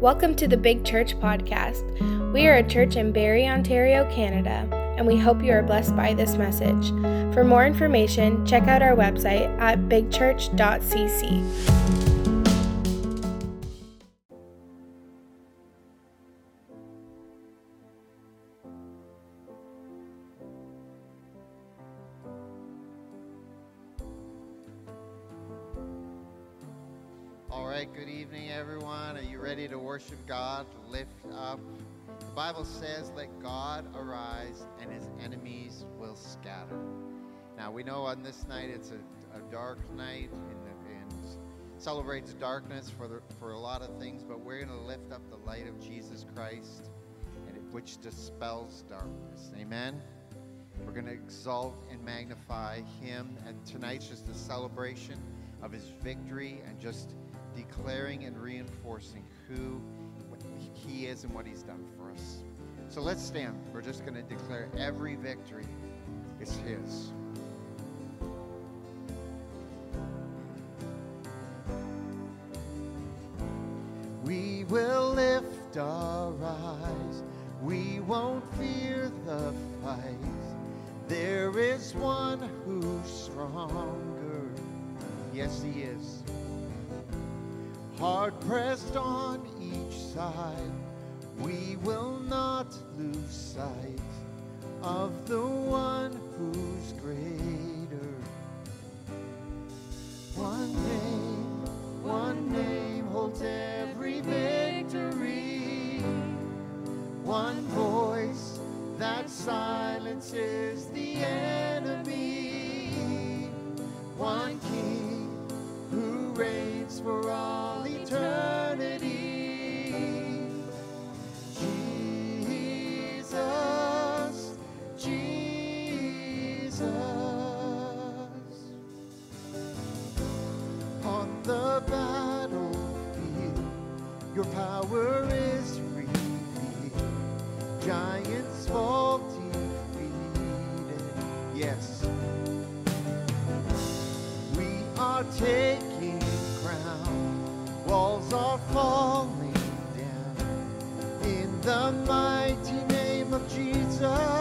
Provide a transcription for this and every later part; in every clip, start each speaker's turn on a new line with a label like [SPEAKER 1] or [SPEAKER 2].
[SPEAKER 1] Welcome to the Big Church Podcast. We are a church in Barrie, Ontario, Canada, and we hope you are blessed by this message. For more information, check out our website at bigchurch.cc.
[SPEAKER 2] worship God, lift up? The Bible says, Let God arise and his enemies will scatter. Now, we know on this night it's a, a dark night and, and celebrates darkness for, the, for a lot of things, but we're going to lift up the light of Jesus Christ, and it, which dispels darkness. Amen? We're going to exalt and magnify him, and tonight's just a celebration of his victory and just declaring and reinforcing who he is and what he's done for us. So let's stand. We're just going to declare every victory is his. We will lift our eyes. We won't fear the fight. There is one who's stronger. Yes, he is hard pressed on each side, we will not lose sight of the one who's greater. One name, one name holds every victory. One voice that silences the enemy. One king who reigns for all eternity. Yes. We are taking ground. Walls are falling down. In the mighty name of Jesus.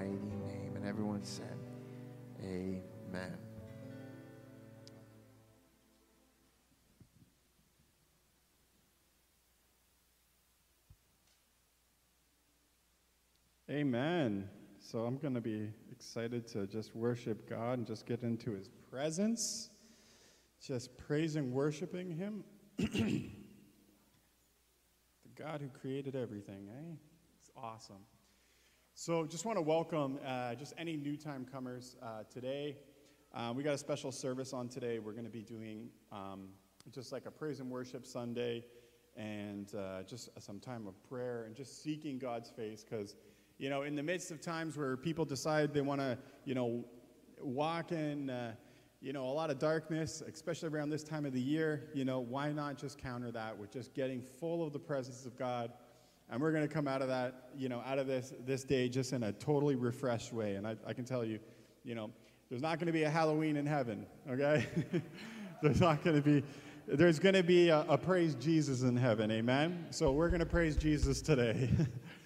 [SPEAKER 2] Mighty name. And everyone said, Amen.
[SPEAKER 3] Amen. So I'm going to be excited to just worship God and just get into his presence, just praising, worshiping him. the God who created everything, eh? It's awesome. So just want to welcome uh, just any new time comers uh, today. Uh, we got a special service on today. We're going to be doing um, just like a praise and worship Sunday and uh, just some time of prayer and just seeking God's face because, you know, in the midst of times where people decide they want to, you know, walk in, uh, you know, a lot of darkness, especially around this time of the year, you know, why not just counter that with just getting full of the presence of God? And we're going to come out of that, you know, out of this, this day just in a totally refreshed way. And I, I can tell you, you know, there's not going to be a Halloween in heaven, okay? there's not going to be, there's going to be a, a praise Jesus in heaven, amen? So we're going to praise Jesus today.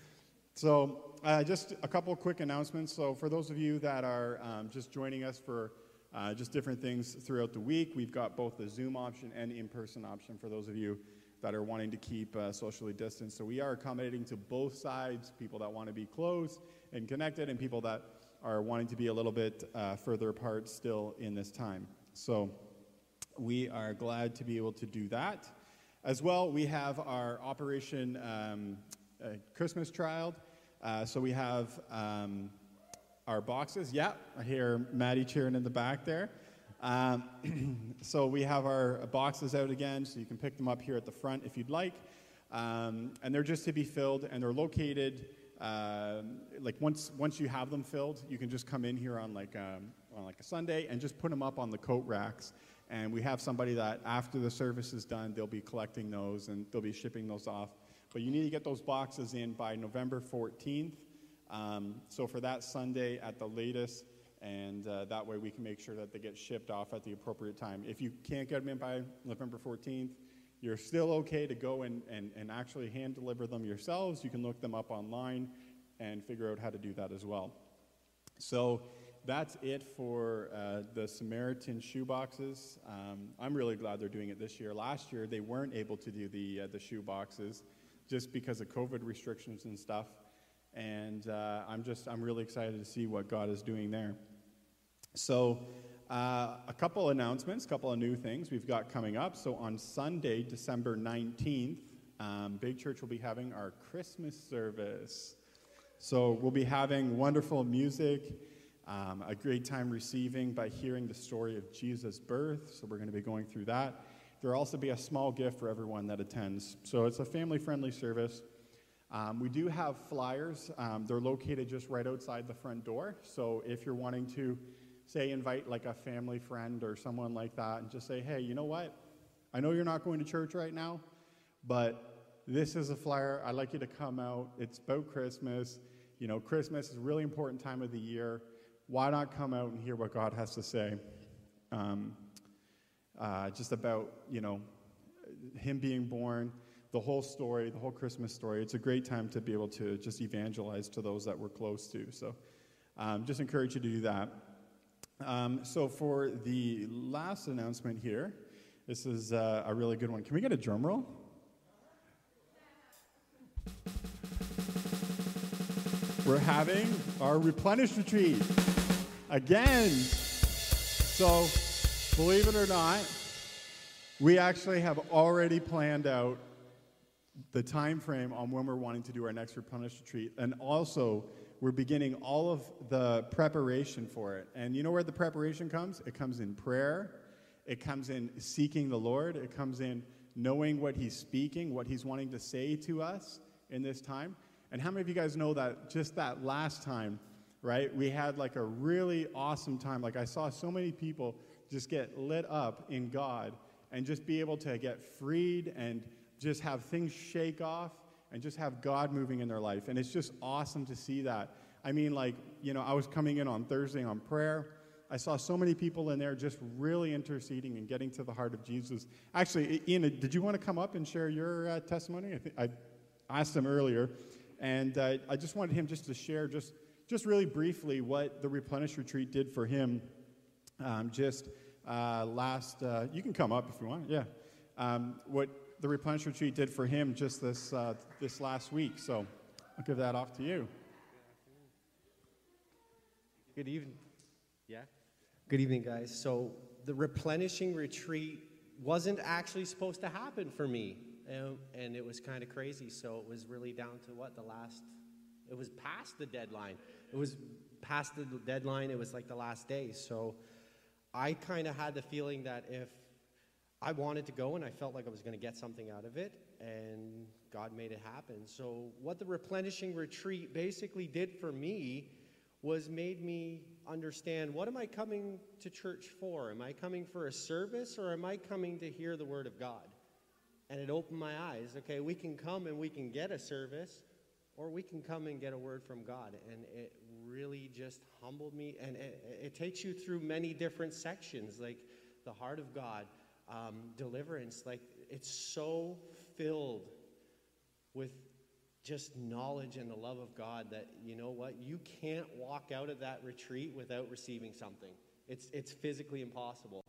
[SPEAKER 3] so uh, just a couple quick announcements. So for those of you that are um, just joining us for uh, just different things throughout the week, we've got both the Zoom option and in-person option for those of you that are wanting to keep uh, socially distanced. So we are accommodating to both sides, people that want to be close and connected, and people that are wanting to be a little bit uh, further apart still in this time. So we are glad to be able to do that. As well, we have our Operation um, uh, Christmas Child. Uh, so we have um, our boxes. Yeah, I hear Maddie cheering in the back there. Um, so we have our boxes out again, so you can pick them up here at the front if you'd like. Um, and they're just to be filled, and they're located. Uh, like once once you have them filled, you can just come in here on like um, on like a Sunday and just put them up on the coat racks. And we have somebody that after the service is done, they'll be collecting those and they'll be shipping those off. But you need to get those boxes in by November 14th. Um, so for that Sunday at the latest, and uh, that way we can make sure that they get shipped off at the appropriate time. If you can't get them in by November 14th, you're still okay to go and, and, and actually hand deliver them yourselves. You can look them up online and figure out how to do that as well. So that's it for uh, the Samaritan shoe boxes. Um, I'm really glad they're doing it this year. Last year they weren't able to do the uh, the shoe boxes just because of COVID restrictions and stuff. And uh, I'm just I'm really excited to see what God is doing there. So. Uh, a couple announcements, a couple of new things we've got coming up. So on Sunday, December 19th, um, Big Church will be having our Christmas service. So we'll be having wonderful music um, a great time receiving by hearing the story of Jesus' birth. So we're going to be going through that. There'll also be a small gift for everyone that attends. So it's a family friendly service. Um, we do have flyers. Um, they're located just right outside the front door. So if you're wanting to, say, invite like a family friend or someone like that and just say, hey, you know what? I know you're not going to church right now, but this is a flyer. I'd like you to come out. It's about Christmas. You know, Christmas is a really important time of the year why not come out and hear what God has to say? Um, uh, just about, you know, Him being born, the whole story, the whole Christmas story. It's a great time to be able to just evangelize to those that we're close to. So um, just encourage you to do that. Um, so for the last announcement here, this is uh, a really good one. Can we get a drum roll? We're having our replenish retreat again. So, believe it or not, we actually have already planned out the time frame on when we're wanting to do our next replenish retreat and also we're beginning all of the preparation for it. And you know where the preparation comes? It comes in prayer. It comes in seeking the lord. It comes in knowing what he's speaking what he's wanting to say to us in this time. And how many of you guys know that just that last time right? We had like a really awesome time. Like I saw so many people just get lit up in God and just be able to get freed and just have things shake off and just have God moving in their life. And it's just awesome to see that. I mean, like, you know, I was coming in on Thursday on prayer. I saw so many people in there just really interceding and getting to the heart of Jesus. Actually, Ian, did you want to come up and share your uh, testimony? I, I asked him earlier, and uh, I just wanted him just to share just just really briefly what the Replenish Retreat did for him um, just uh, last, uh, you can come up if you want, yeah. Um, what the Replenish Retreat did for him just this, uh, this last week. So I'll give that off to you.
[SPEAKER 4] Good evening. Yeah? Good evening, guys. So the replenishing retreat wasn't actually supposed to happen for me. And, and it was kind of crazy. So it was really down to what? The last it was past the deadline. It was past the deadline. It was like the last day. So I kind of had the feeling that if I wanted to go and I felt like I was going to get something out of it, and God made it happen. So, what the replenishing retreat basically did for me was made me understand what am I coming to church for? Am I coming for a service or am I coming to hear the word of God? And it opened my eyes. Okay, we can come and we can get a service, or we can come and get a word from God. And it really just humbled me. And it, it takes you through many different sections, like the heart of God, um, deliverance. Like it's so filled with just knowledge and the love of God that you know what you can't walk out of that retreat without receiving something. It's it's physically impossible,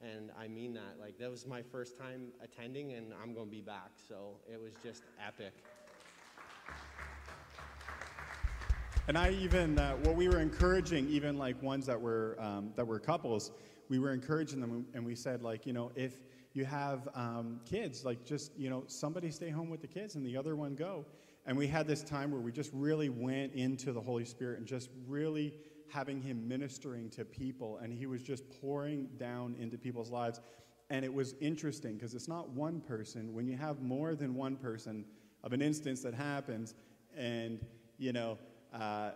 [SPEAKER 4] and I mean that. Like that was my first time attending, and I'm going to be back. So it was just epic.
[SPEAKER 3] And I even, uh, what we were encouraging, even like ones that were, um, that were couples, we were encouraging them and we said, like, you know, if you have um, kids, like just, you know, somebody stay home with the kids and the other one go. And we had this time where we just really went into the Holy Spirit and just really having Him ministering to people. And He was just pouring down into people's lives. And it was interesting because it's not one person. When you have more than one person of an instance that happens, and, you know, uh,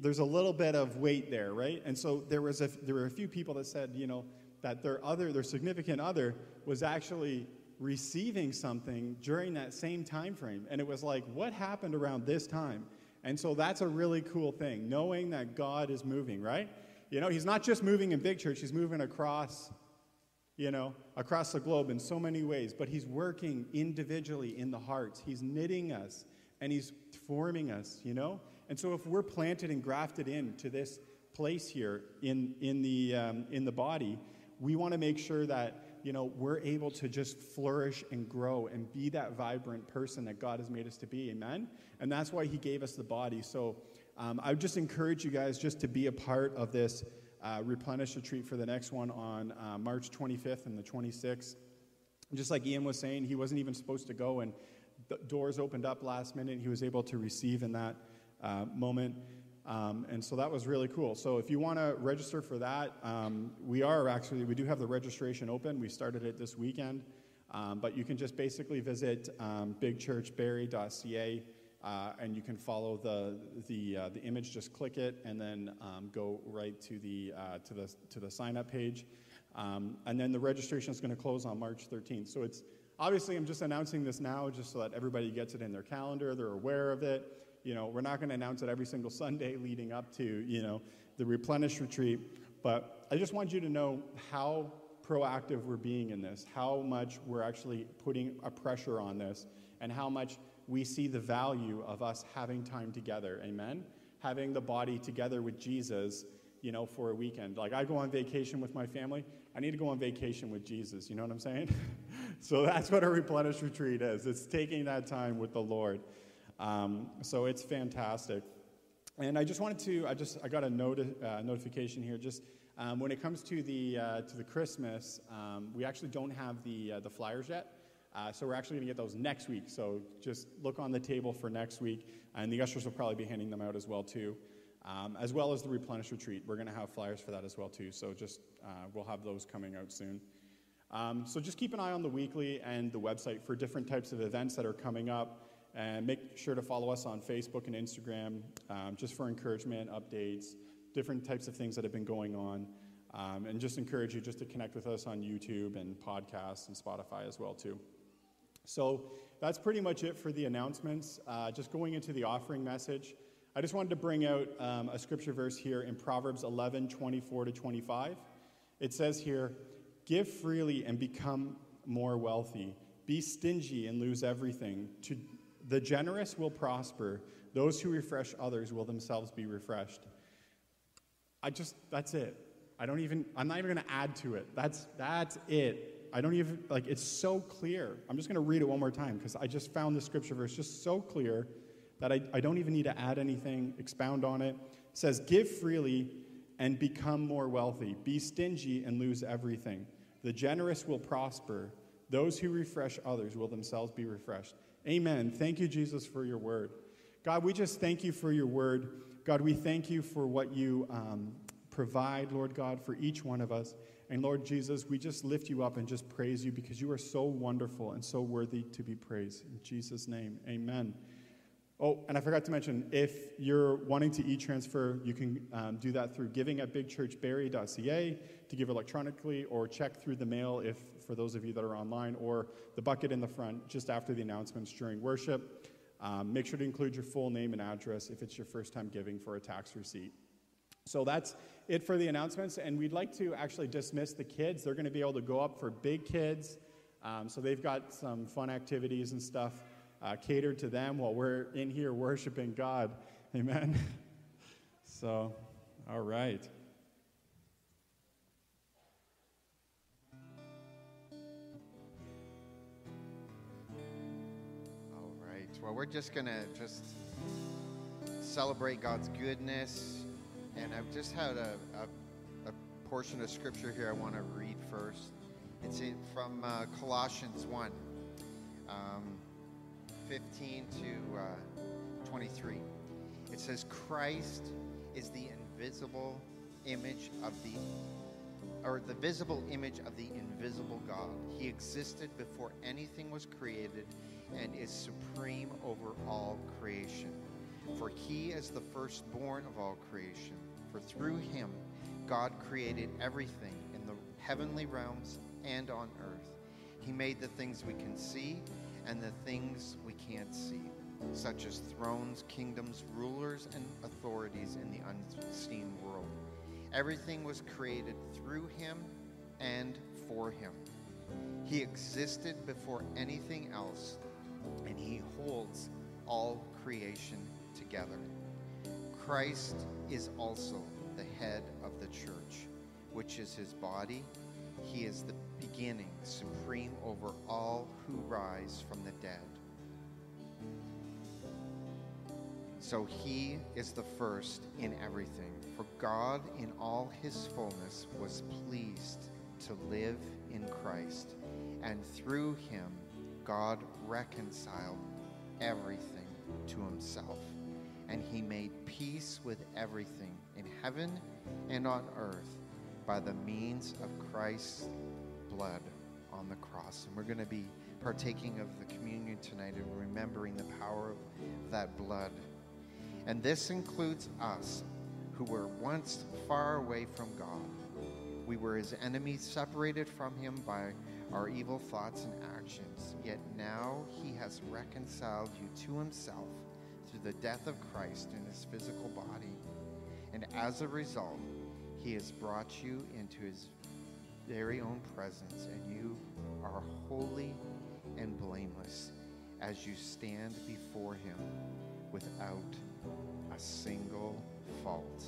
[SPEAKER 3] there's a little bit of weight there, right? And so there was a, there were a few people that said, you know, that their other, their significant other, was actually receiving something during that same time frame, and it was like, what happened around this time? And so that's a really cool thing, knowing that God is moving, right? You know, He's not just moving in Big Church; He's moving across, you know, across the globe in so many ways. But He's working individually in the hearts. He's knitting us and He's forming us, you know. And so, if we're planted and grafted into this place here in, in, the, um, in the body, we want to make sure that you know we're able to just flourish and grow and be that vibrant person that God has made us to be. Amen. And that's why He gave us the body. So um, I would just encourage you guys just to be a part of this uh, replenish retreat for the next one on uh, March 25th and the 26th. Just like Ian was saying, he wasn't even supposed to go, and the doors opened up last minute. He was able to receive in that uh, moment. Um, and so that was really cool. So if you want to register for that, um, we are actually, we do have the registration open. We started it this weekend. Um, but you can just basically visit um, bigchurchbarrie.ca uh, and you can follow the, the, uh, the image, just click it, and then um, go right to the, uh, to the, to the sign up page. Um, and then the registration is going to close on March 13th. So it's obviously, I'm just announcing this now just so that everybody gets it in their calendar, they're aware of it. You know, we're not going to announce it every single Sunday leading up to, you know, the replenish retreat. But I just want you to know how proactive we're being in this, how much we're actually putting a pressure on this, and how much we see the value of us having time together. Amen? Having the body together with Jesus, you know, for a weekend. Like I go on vacation with my family, I need to go on vacation with Jesus. You know what I'm saying? so that's what a replenish retreat is. It's taking that time with the Lord. Um, so it's fantastic. And I just wanted to, I just, I got a noti- uh, notification here. Just um, when it comes to the, uh, to the Christmas, um, we actually don't have the, uh, the flyers yet. Uh, so we're actually going to get those next week. So just look on the table for next week. And the ushers will probably be handing them out as well, too. Um, as well as the replenish retreat. We're going to have flyers for that as well, too. So just, uh, we'll have those coming out soon. Um, so just keep an eye on the weekly and the website for different types of events that are coming up. And make sure to follow us on Facebook and Instagram um, just for encouragement, updates, different types of things that have been going on. Um, and just encourage you just to connect with us on YouTube and podcasts and Spotify as well too. So that's pretty much it for the announcements. Uh, just going into the offering message, I just wanted to bring out um, a scripture verse here in Proverbs 11, 24 to 25. It says here, Give freely and become more wealthy. Be stingy and lose everything. To the generous will prosper. Those who refresh others will themselves be refreshed. I just, that's it. I don't even, I'm not even going to add to it. That's, that's it. I don't even, like, it's so clear. I'm just going to read it one more time because I just found the scripture verse just so clear that I, I don't even need to add anything, expound on it. It says, Give freely and become more wealthy. Be stingy and lose everything. The generous will prosper. Those who refresh others will themselves be refreshed. Amen. Thank you, Jesus, for your word. God, we just thank you for your word. God, we thank you for what you um, provide, Lord God, for each one of us. And Lord Jesus, we just lift you up and just praise you because you are so wonderful and so worthy to be praised. In Jesus' name, amen. Oh, and I forgot to mention, if you're wanting to e-transfer, you can um, do that through giving at bigchurchbarrie.ca to give electronically, or check through the mail if for those of you that are online, or the bucket in the front just after the announcements during worship. Um, make sure to include your full name and address if it's your first time giving for a tax receipt. So that's it for the announcements, and we'd like to actually dismiss the kids. They're going to be able to go up for big kids, um, so they've got some fun activities and stuff uh, catered to them while we're in here worshiping God. Amen. so, all right.
[SPEAKER 2] We're just going to just celebrate God's goodness. And I've just had a, a, a portion of scripture here I want to read first. It's in, from uh, Colossians 1. Um, 15 to uh, 23. It says, Christ is the invisible image of the or the visible image of the invisible God. He existed before anything was created and is supreme over all creation. For he is the firstborn of all creation. For through him God created everything in the heavenly realms and on earth. He made the things we can see and the things we can't see, such as thrones, kingdoms, rulers, and authorities in the unseen world. Everything was created through him and for him. He existed before anything else, and he holds all creation together. Christ is also the head of the church, which is his body. He is the beginning, supreme over all who rise from the dead. So he is the first in everything. For God, in all his fullness, was pleased to live in Christ, and through him, God reconciled everything to himself. And he made peace with everything in heaven and on earth by the means of Christ's blood on the cross. And we're going to be partaking of the communion tonight and remembering the power of that blood. And this includes us who were once far away from God. We were his enemies, separated from him by our evil thoughts and actions. Yet now he has reconciled you to himself through the death of Christ in his physical body. And as a result, he has brought you into his very own presence, and you are holy and blameless as you stand before him without a single fault.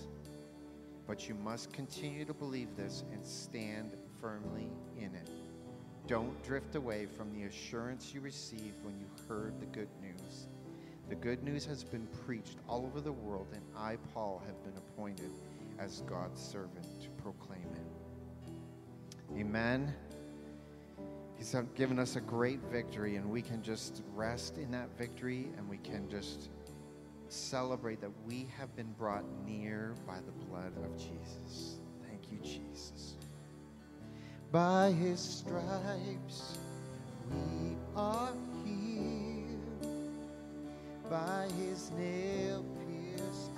[SPEAKER 2] But you must continue to believe this and stand firmly in it. Don't drift away from the assurance you received when you heard the good news. The good news has been preached all over the world, and I, Paul, have been appointed as God's servant to proclaim it. Amen. He's given us a great victory, and we can just rest in that victory and we can just celebrate that we have been brought near by the blood of Jesus. Thank you, Jesus. By his stripes we are healed. By his nail pierced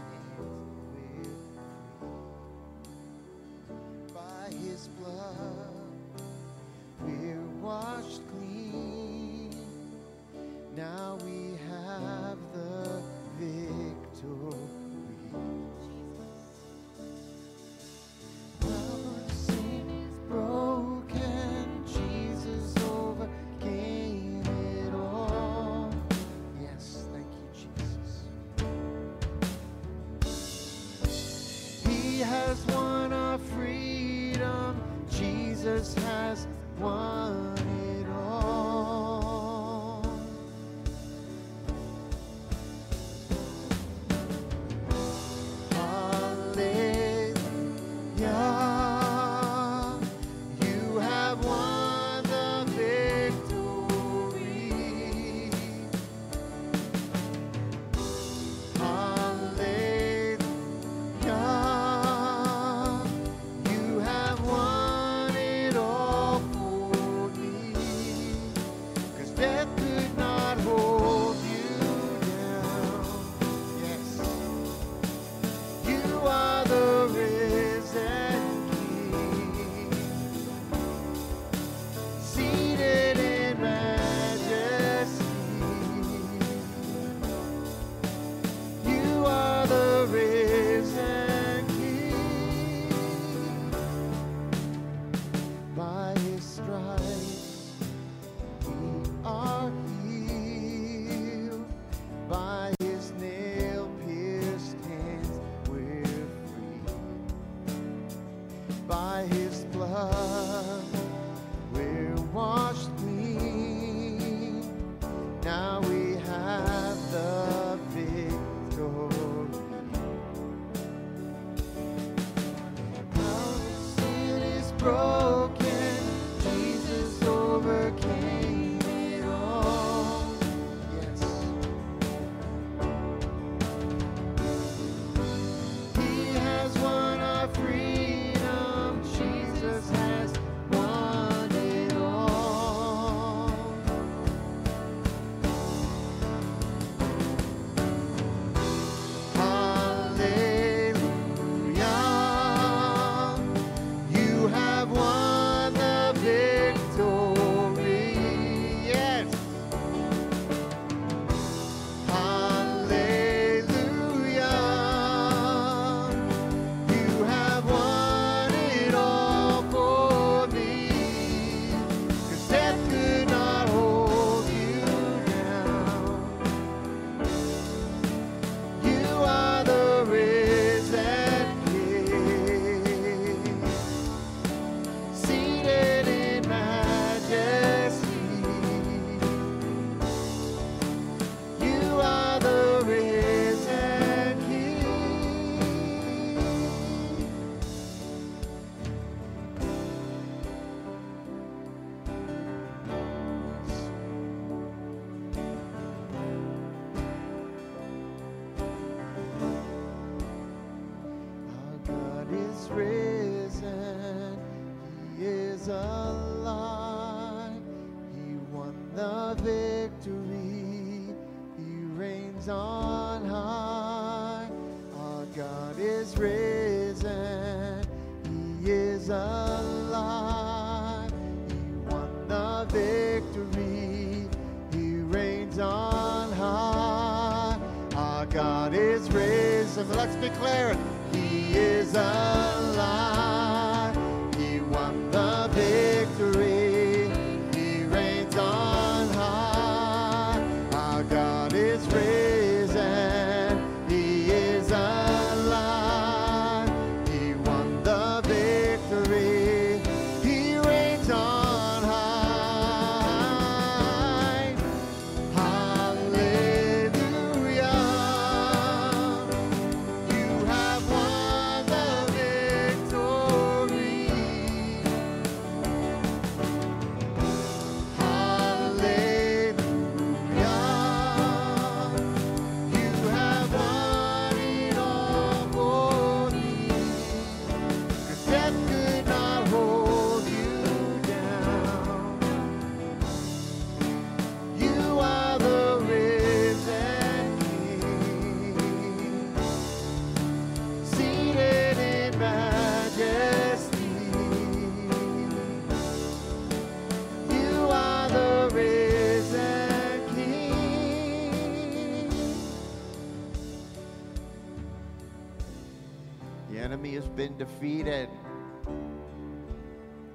[SPEAKER 2] enemy has been defeated.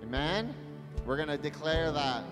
[SPEAKER 2] Amen? We're going to declare that.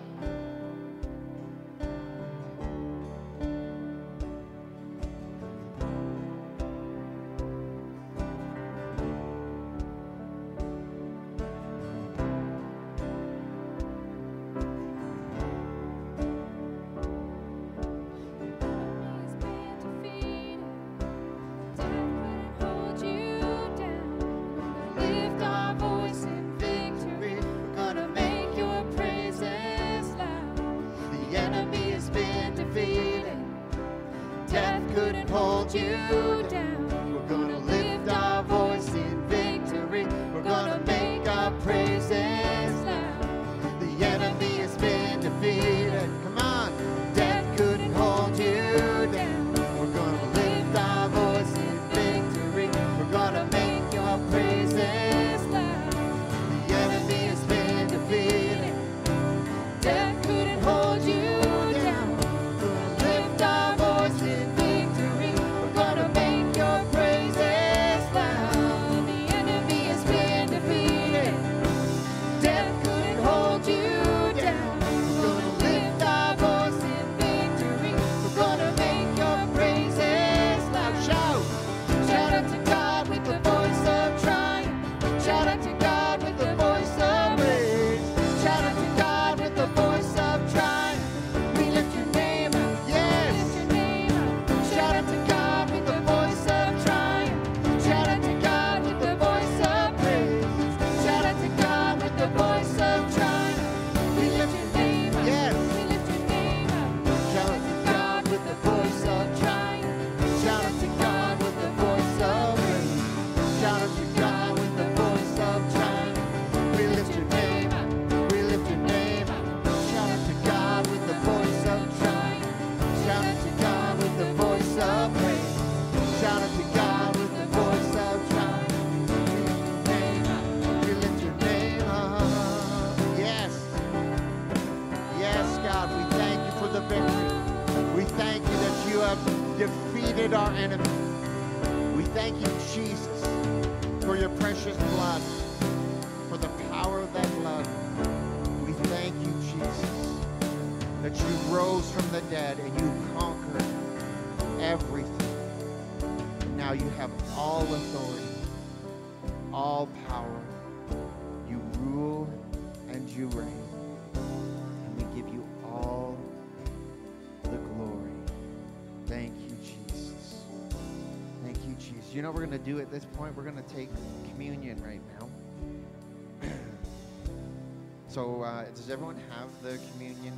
[SPEAKER 2] going to do at this point, we're going to take communion right now. so, uh, does everyone have the communion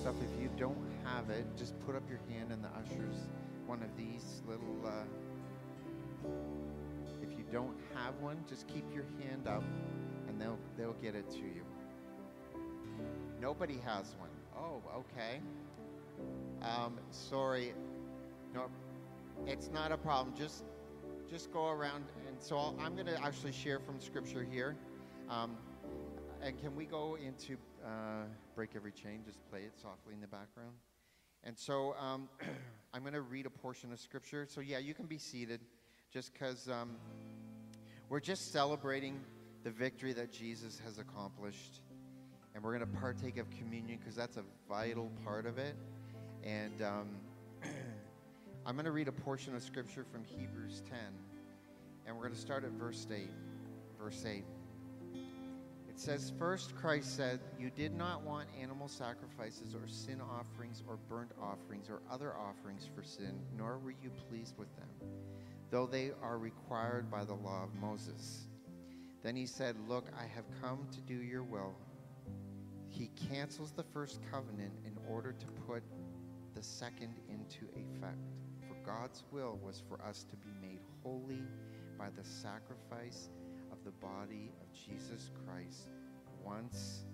[SPEAKER 2] stuff? If you don't have it, just put up your hand and the ushers, one of these little. Uh, if you don't have one, just keep your hand up and they'll, they'll get it to you. Nobody has one. Oh, okay. Um, sorry. No, it's not a problem. Just just go around. And so I'll, I'm going to actually share from Scripture here. Um, and can we go into uh, break every chain? Just play it softly in the background. And so um, I'm going to read a portion of Scripture. So yeah, you can be seated, just because um, we're just celebrating the victory that Jesus has accomplished. And we're going to partake of communion because that's a vital part of it. And um, I'm going to read a portion of scripture from Hebrews 10. And we're going to start at verse 8. Verse 8. It says, First, Christ said, You did not want animal sacrifices or sin offerings or burnt offerings or other offerings for sin, nor were you pleased with them, though they are required by the law of Moses. Then he said, Look, I have come to do your will. He cancels the first covenant in order to put the second into effect. God's will was for us to be made holy by the sacrifice of the body of Jesus Christ once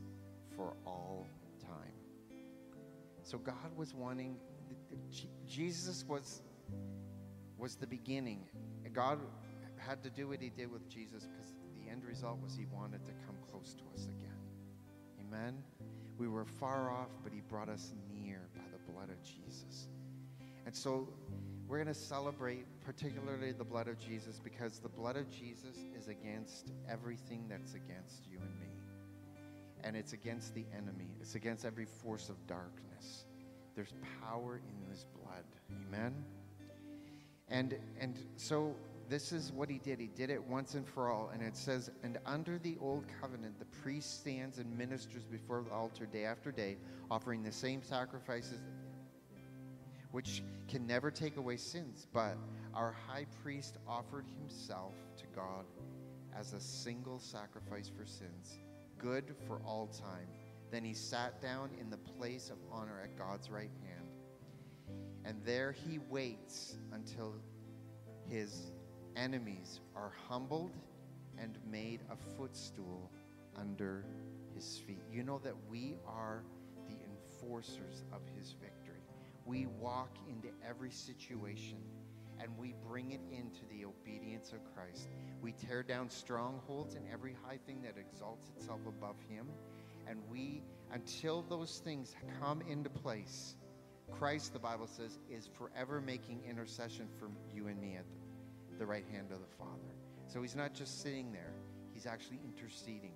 [SPEAKER 2] for all time. So God was wanting Jesus was was the beginning. God had to do what he did with Jesus because the end result was he wanted to come close to us again. Amen. We were far off, but he brought us near by the blood of Jesus. And so we're going to celebrate particularly the blood of Jesus because the blood of Jesus is against everything that's against you and me. And it's against the enemy, it's against every force of darkness. There's power in his blood. Amen. And and so this is what he did. He did it once and for all. And it says, And under the old covenant, the priest stands and ministers before the altar day after day, offering the same sacrifices, which can never take away sins. But our high priest offered himself to God as a single sacrifice for sins, good for all time. Then he sat down in the place of honor at God's right hand. And there he waits until his enemies are humbled and made a footstool under his feet. You know that we are the enforcers of his victory. We walk into every situation and we bring it into the obedience of Christ. We tear down strongholds and every high thing that exalts itself above him. And we, until those things come into place, Christ, the Bible says, is forever making intercession for you and me at the the right hand of the Father. So he's not just sitting there, he's actually interceding.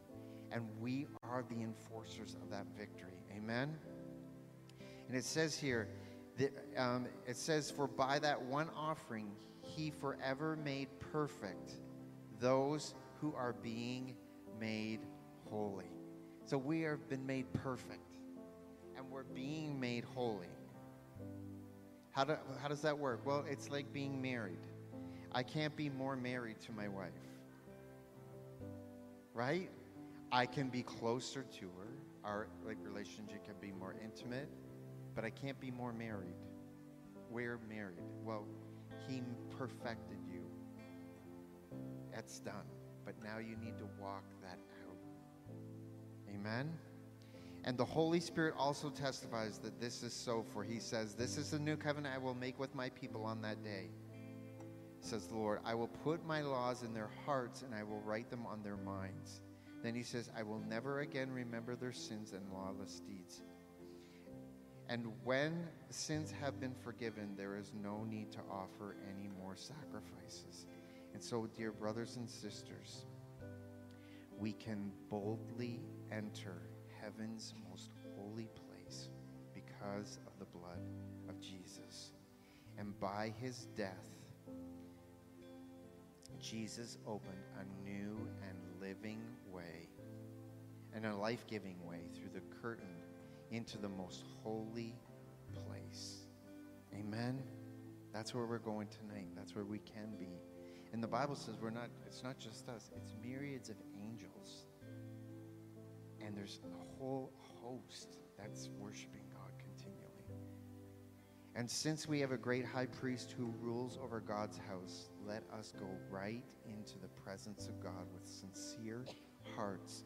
[SPEAKER 2] And we are the enforcers of that victory. Amen? And it says here, that, um, it says, For by that one offering, he forever made perfect those who are being made holy. So we have been made perfect, and we're being made holy. How, do, how does that work? Well, it's like being married. I can't be more married to my wife. Right? I can be closer to her. Our like relationship can be more intimate, but I can't be more married. We're married. Well, he perfected you. That's done. But now you need to walk that out. Amen. And the Holy Spirit also testifies that this is so, for he says, This is the new covenant I will make with my people on that day says the Lord. I will put my laws in their hearts and I will write them on their minds. Then he says, I will never again remember their sins and lawless deeds. And when sins have been forgiven, there is no need to offer any more sacrifices. And so, dear brothers and sisters, we can boldly enter heaven's most holy place because of the blood of Jesus. And by his death, Jesus opened a new and living way and a life giving way through the curtain into the most holy place. Amen. That's where we're going tonight. That's where we can be. And the Bible says we're not, it's not just us, it's myriads of angels. And there's a whole host that's worshiping God continually. And since we have a great high priest who rules over God's house, let us go right into the presence of God with sincere hearts,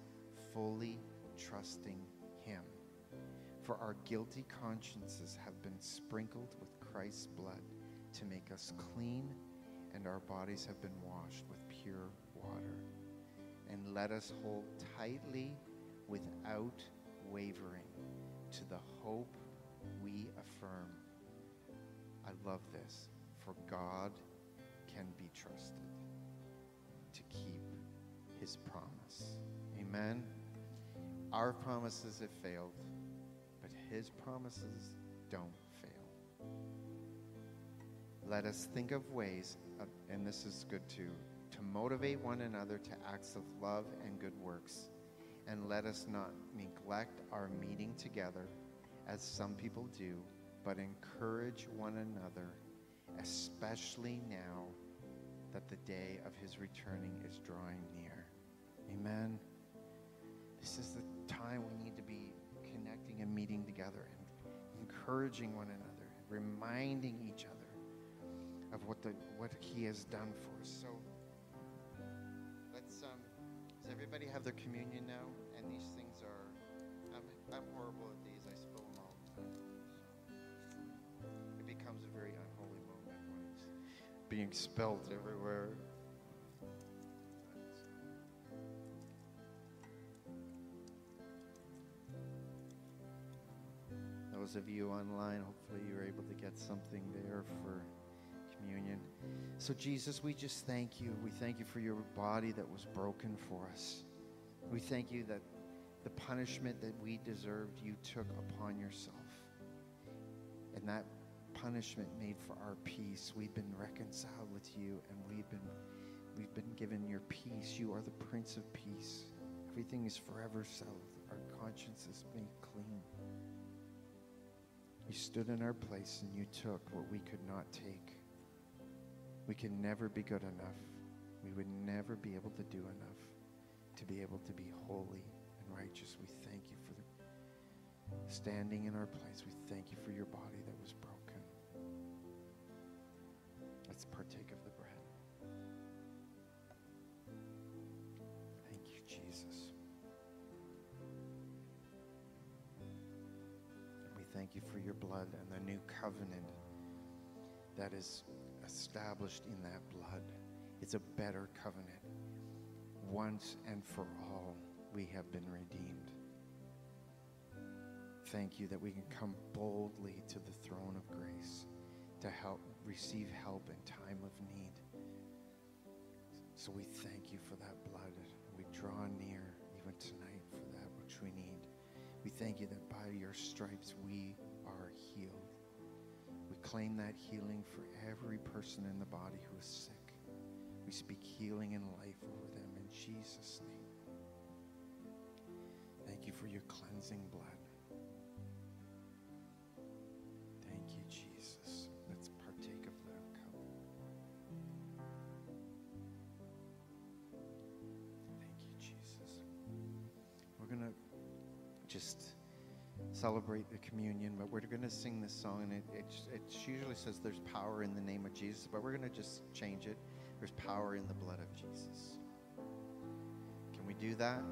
[SPEAKER 2] fully trusting. For our guilty consciences have been sprinkled with Christ's blood to make us clean, and our bodies have been washed with pure water. And let us hold tightly without wavering to the hope we affirm. I love this, for God can be trusted to keep his promise. Amen. Our promises have failed, his promises don't fail. Let us think of ways, of, and this is good too, to motivate one another to acts of love and good works. And let us not neglect our meeting together as some people do, but encourage one another, especially now that the day of his returning is drawing near. Amen. This is the time we need together and encouraging one another, reminding each other of what the what he has done for us. So let's um does everybody have their communion now? And these things are I'm I'm horrible at these. I spill them all the time. It becomes a very unholy moment when it's being spilled everywhere. Those of you online, hopefully you're able to get something there for communion. So, Jesus, we just thank you. We thank you for your body that was broken for us. We thank you that the punishment that we deserved, you took upon yourself. And that punishment made for our peace. We've been reconciled with you and we've been we've been given your peace. You are the Prince of Peace. Everything is forever settled. Our conscience is made clean. You stood in our place and you took what we could not take. We can never be good enough. We would never be able to do enough to be able to be holy and righteous. We thank you for standing in our place. We thank you for your body that was broken. Let's partake blood and the new covenant that is established in that blood. It's a better covenant. Once and for all, we have been redeemed. Thank you that we can come boldly to the throne of grace to help receive help in time of need. So we thank you for that blood. We draw near even tonight for that which we need. We thank you that by your stripes we. Claim that healing for every person in the body who is sick. We speak healing and life over them in Jesus' name. Thank you for your cleansing blood. Thank you, Jesus. Let's partake of the cup. Thank you, Jesus. We're going to just celebrate the communion, but we're going to sing this song, and it, it, it usually says there's power in the name of Jesus, but we're going to just change it. There's power in the blood of Jesus. Can we do that?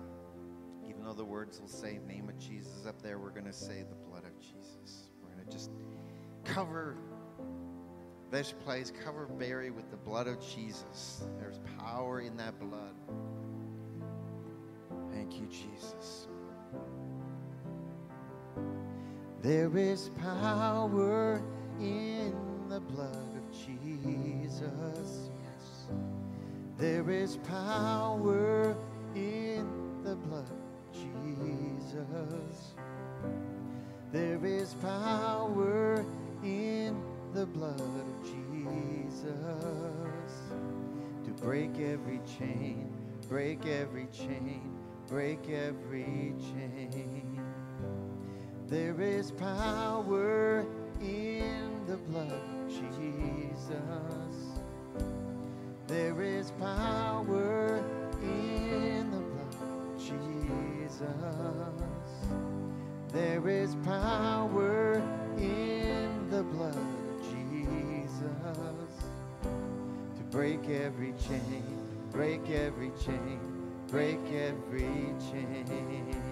[SPEAKER 2] Even though the words will say name of Jesus up there, we're going to say the blood of Jesus. We're going to just cover this place, cover Barry with the blood of Jesus. There's power in that blood. Thank you, Jesus. There is power in the blood of Jesus. Yes. There is power in the blood of Jesus. There is power in the blood of Jesus to break every chain, break every chain, break every chain. There is power in the blood Jesus. There is power in the blood Jesus. There is power in the blood Jesus to break every chain, break every chain, break every chain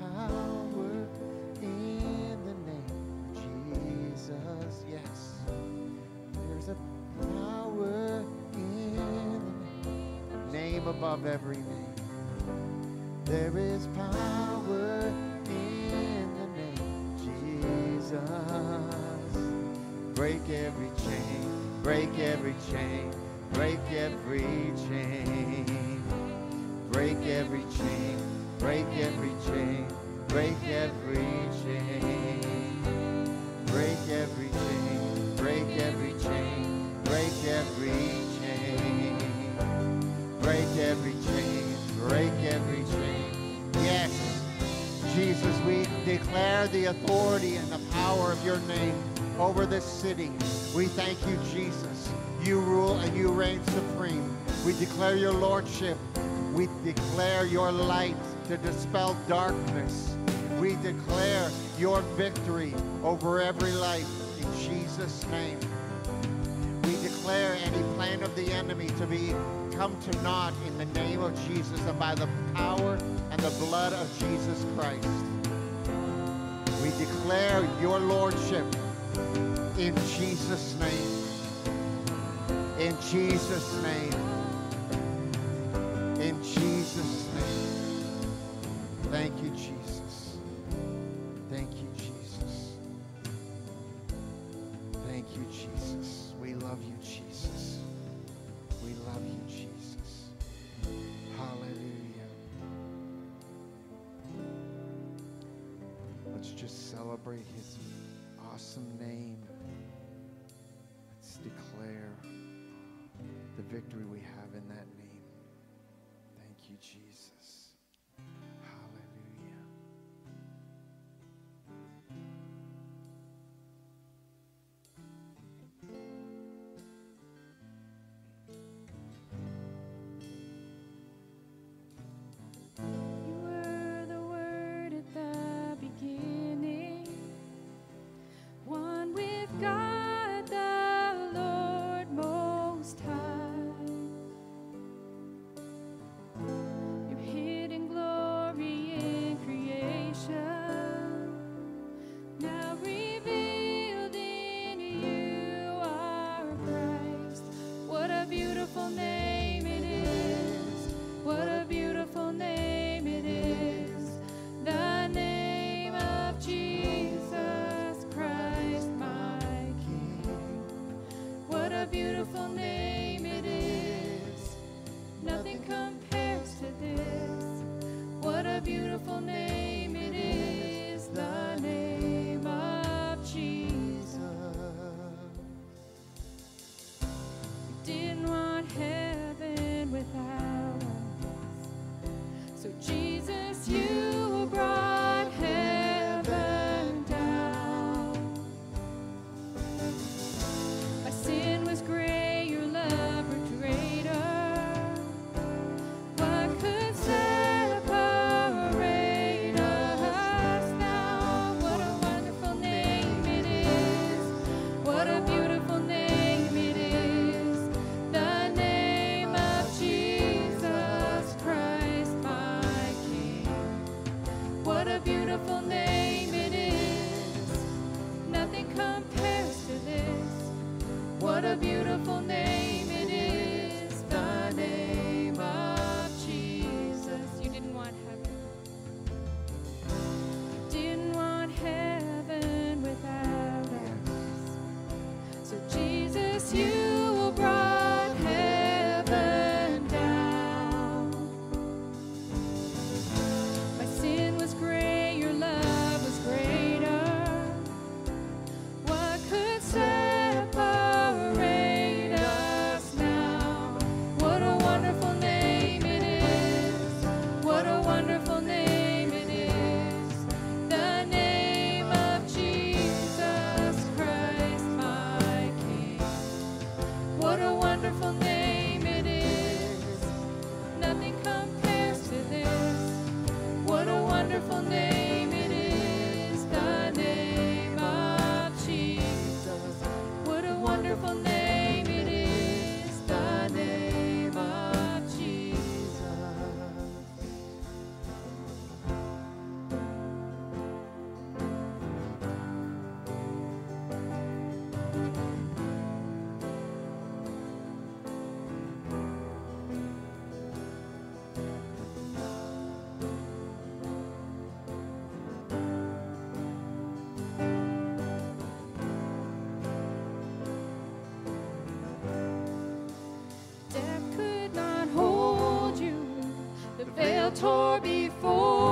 [SPEAKER 2] Power in the name Jesus. Yes. There's a power in the name, above every name. Every chain, break every chain. Yes, Jesus, we declare the authority and the power of your name over this city. We thank you, Jesus. You rule and you reign supreme. We declare your lordship. We declare your light to dispel darkness. We declare your victory over every life in Jesus' name. Declare any plan of the enemy to be come to naught in the name of Jesus and by the power and the blood of Jesus Christ. We declare your lordship in Jesus' name. In Jesus' name. In Jesus' name. Thank you, Jesus.
[SPEAKER 5] before.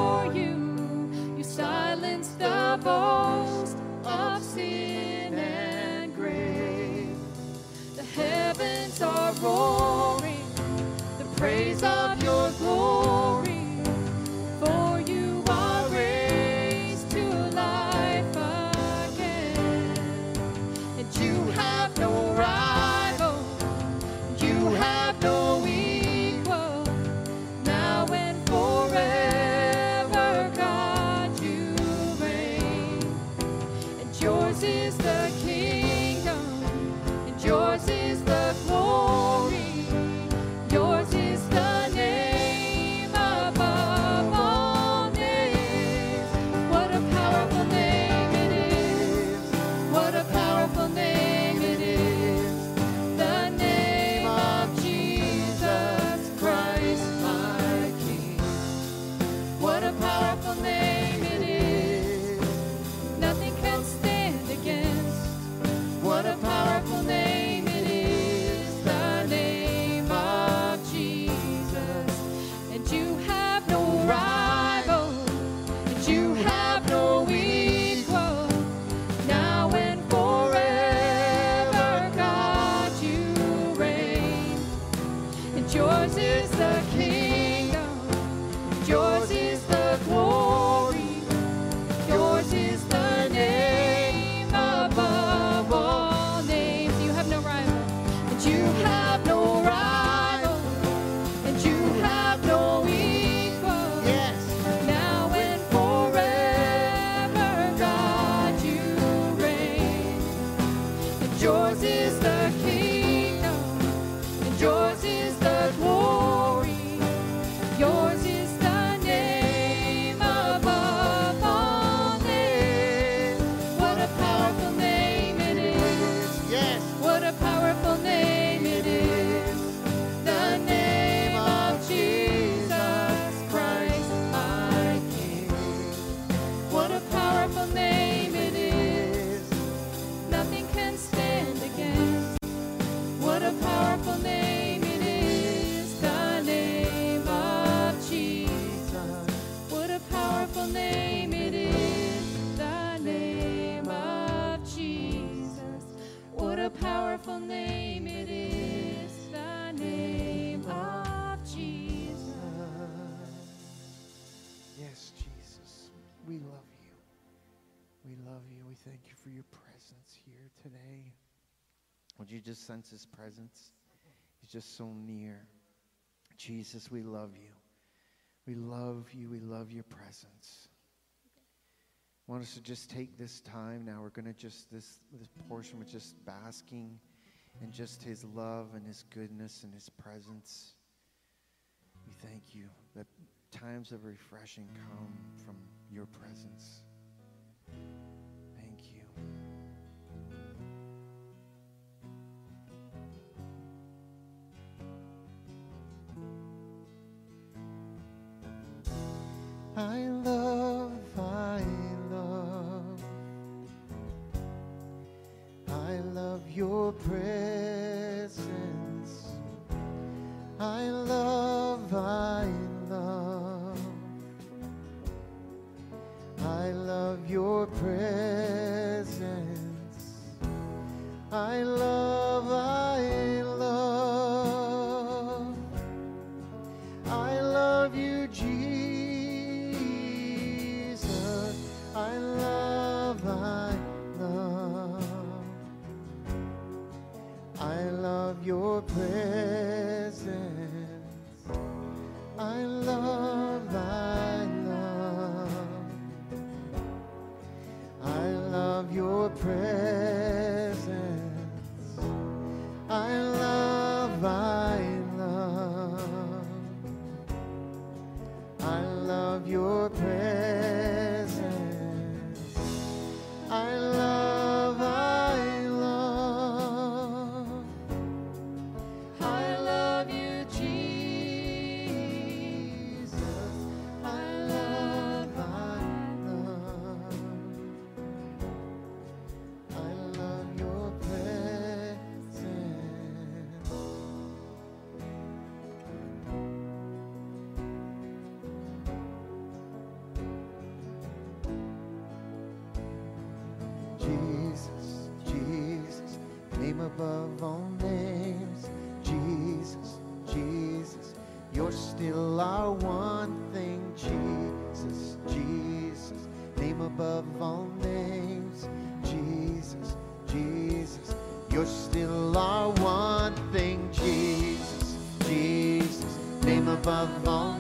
[SPEAKER 2] just sense his presence. He's just so near. Jesus, we love you. We love you. We love your presence. I want us to just take this time now. We're going to just, this, this portion with just basking in just his love and his goodness and his presence. We thank you that times of refreshing come from your presence. I love, I love, I love your presence. I love, I love, I love your presence. I love. above all names. Jesus, Jesus, you're still our one thing. Jesus, Jesus, name above all names. Jesus, Jesus, you're still our one thing. Jesus, Jesus, name above all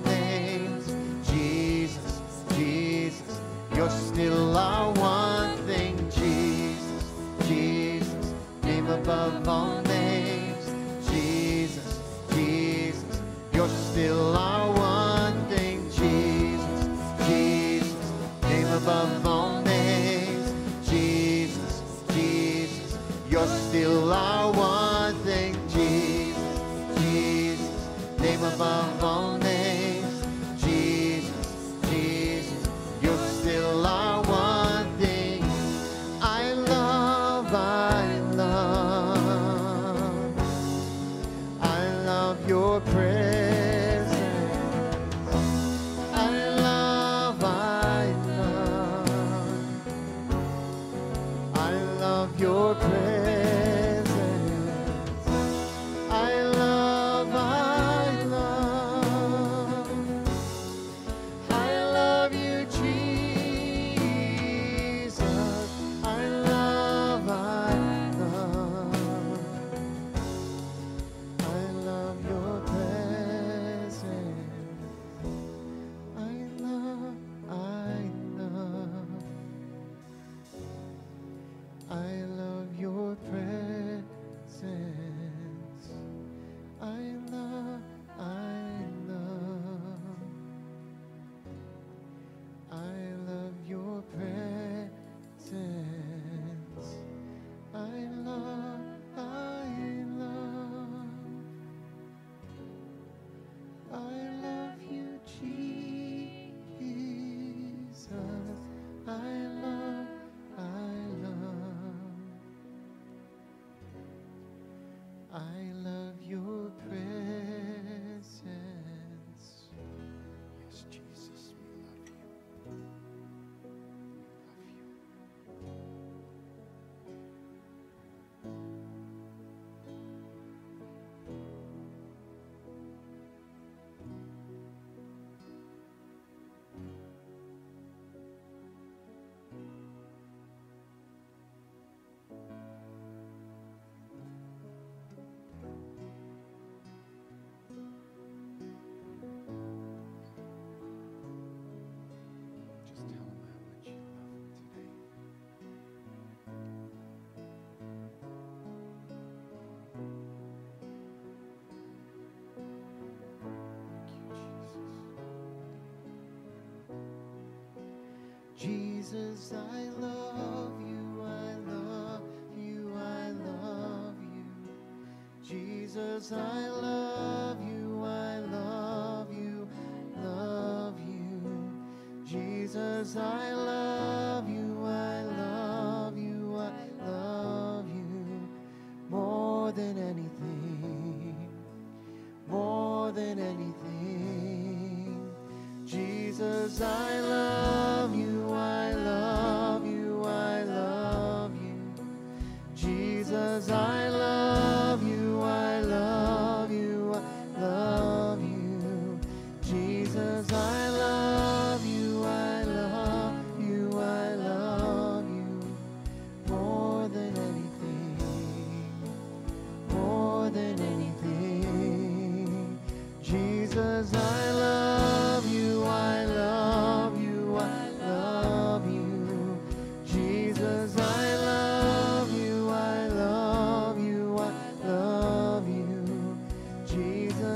[SPEAKER 2] Jesus, I love you, I love you, I love you. Jesus, I love you, I love you, love you. Jesus, I love you, I love you, I love you more than anything, more than anything. Jesus, I love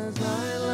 [SPEAKER 2] as I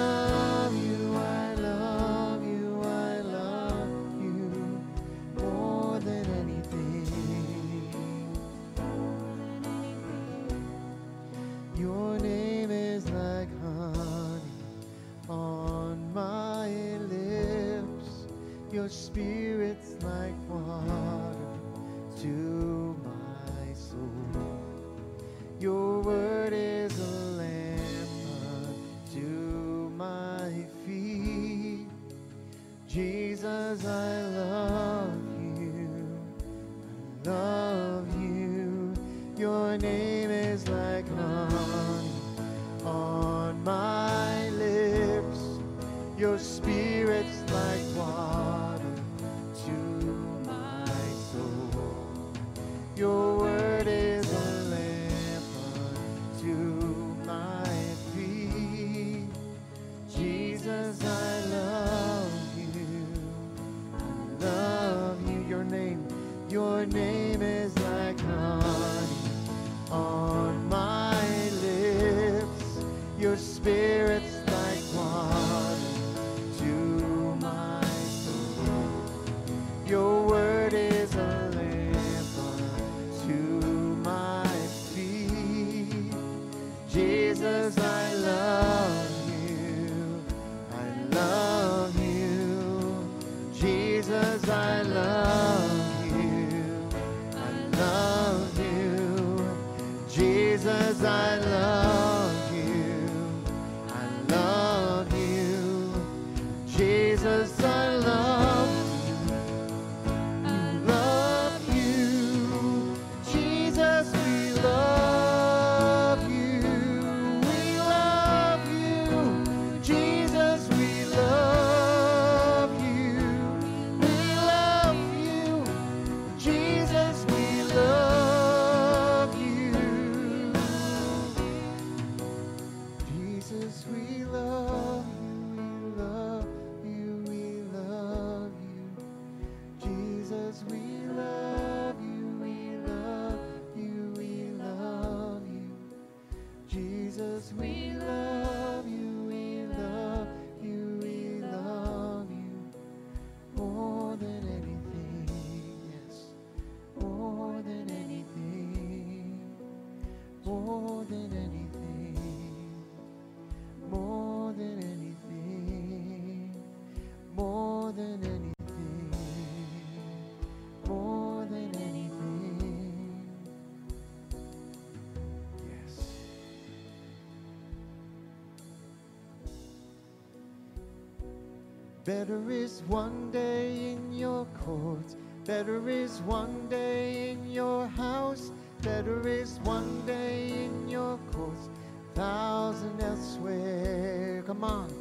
[SPEAKER 2] Better is one day in your courts. Better is one day in your house. Better is one day in your courts. Thousand elsewhere. Come on.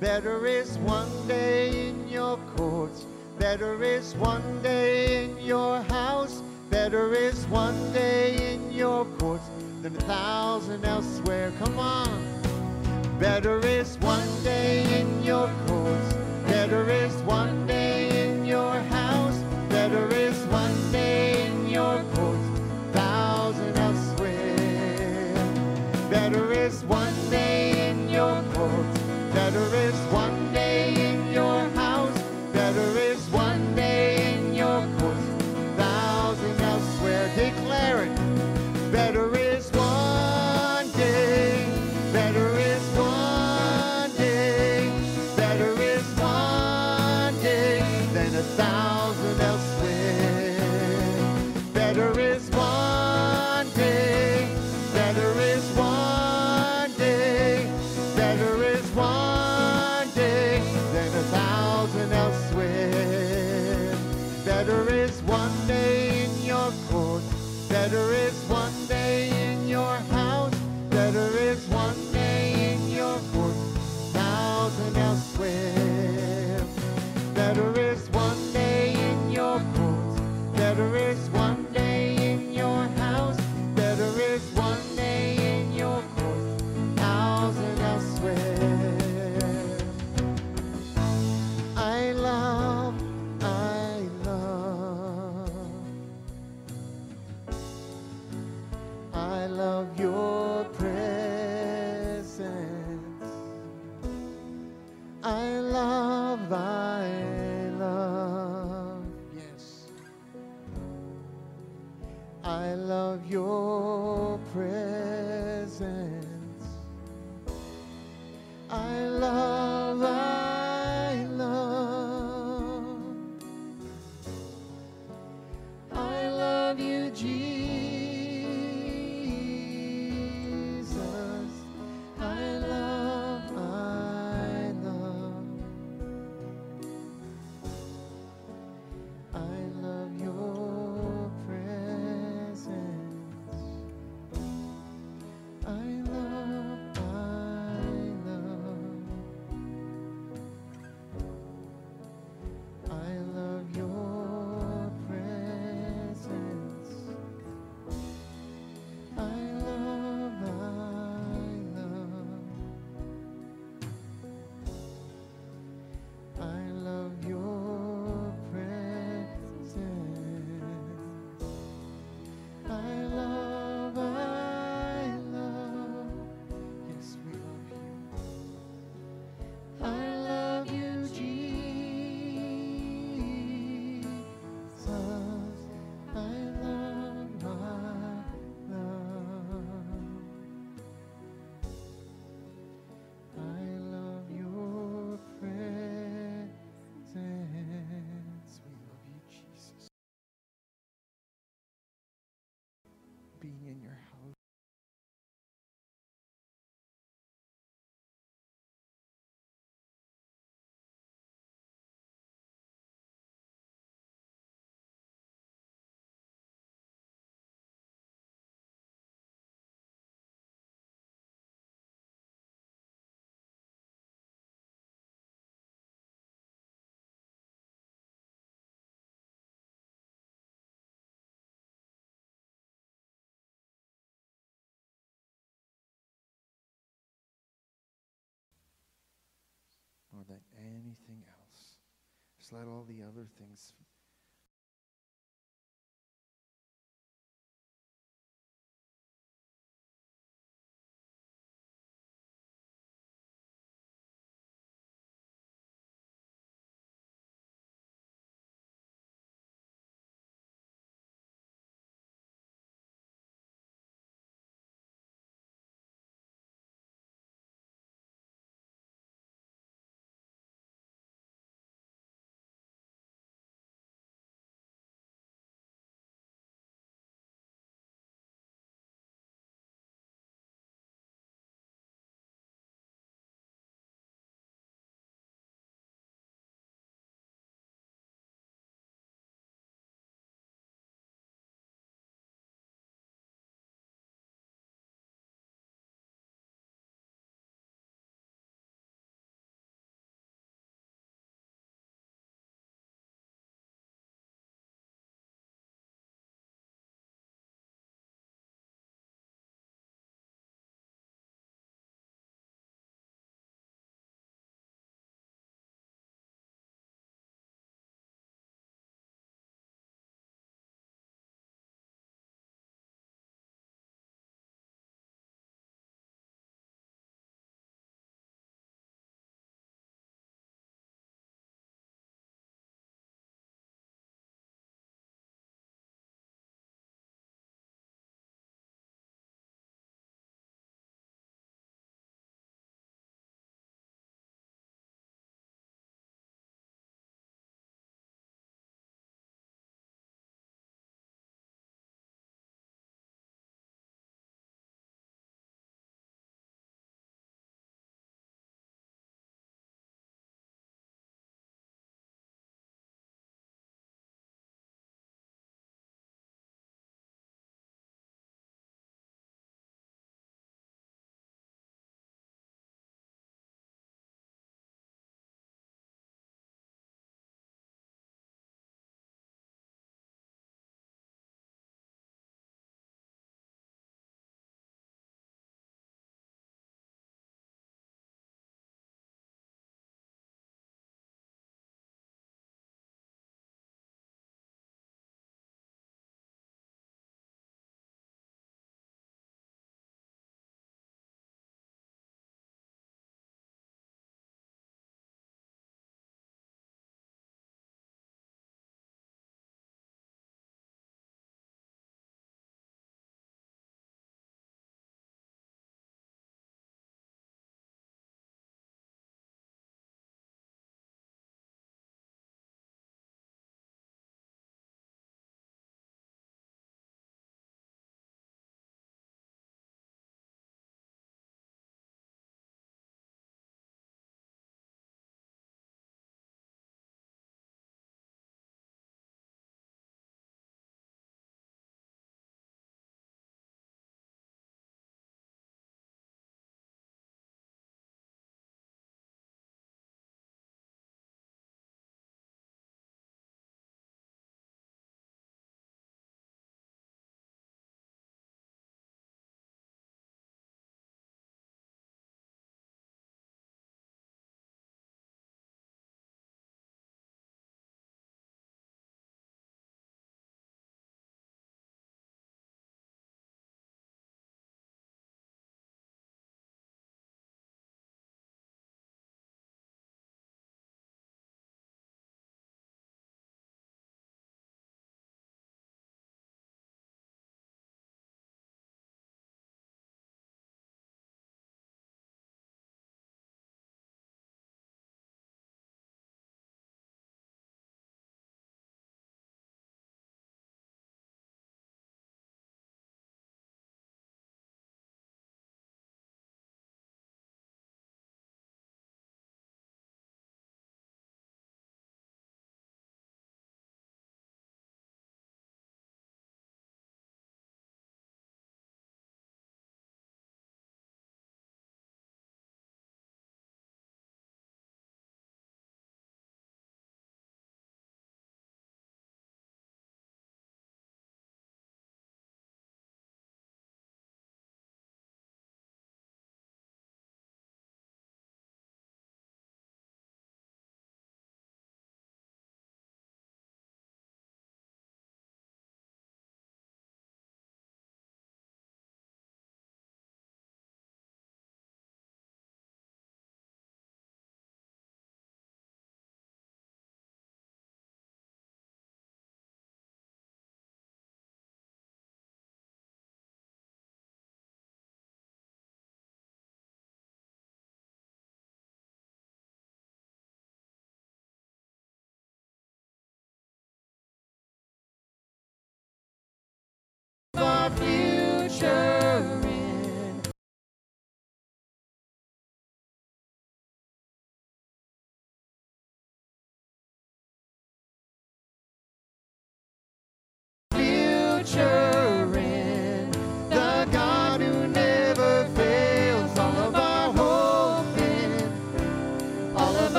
[SPEAKER 2] Better is one day in your courts. Better is one day in your house. Better is one day in your courts than a thousand elsewhere. Come on. Better is one day in your courts beggar is one. Anything else. Just let all the other things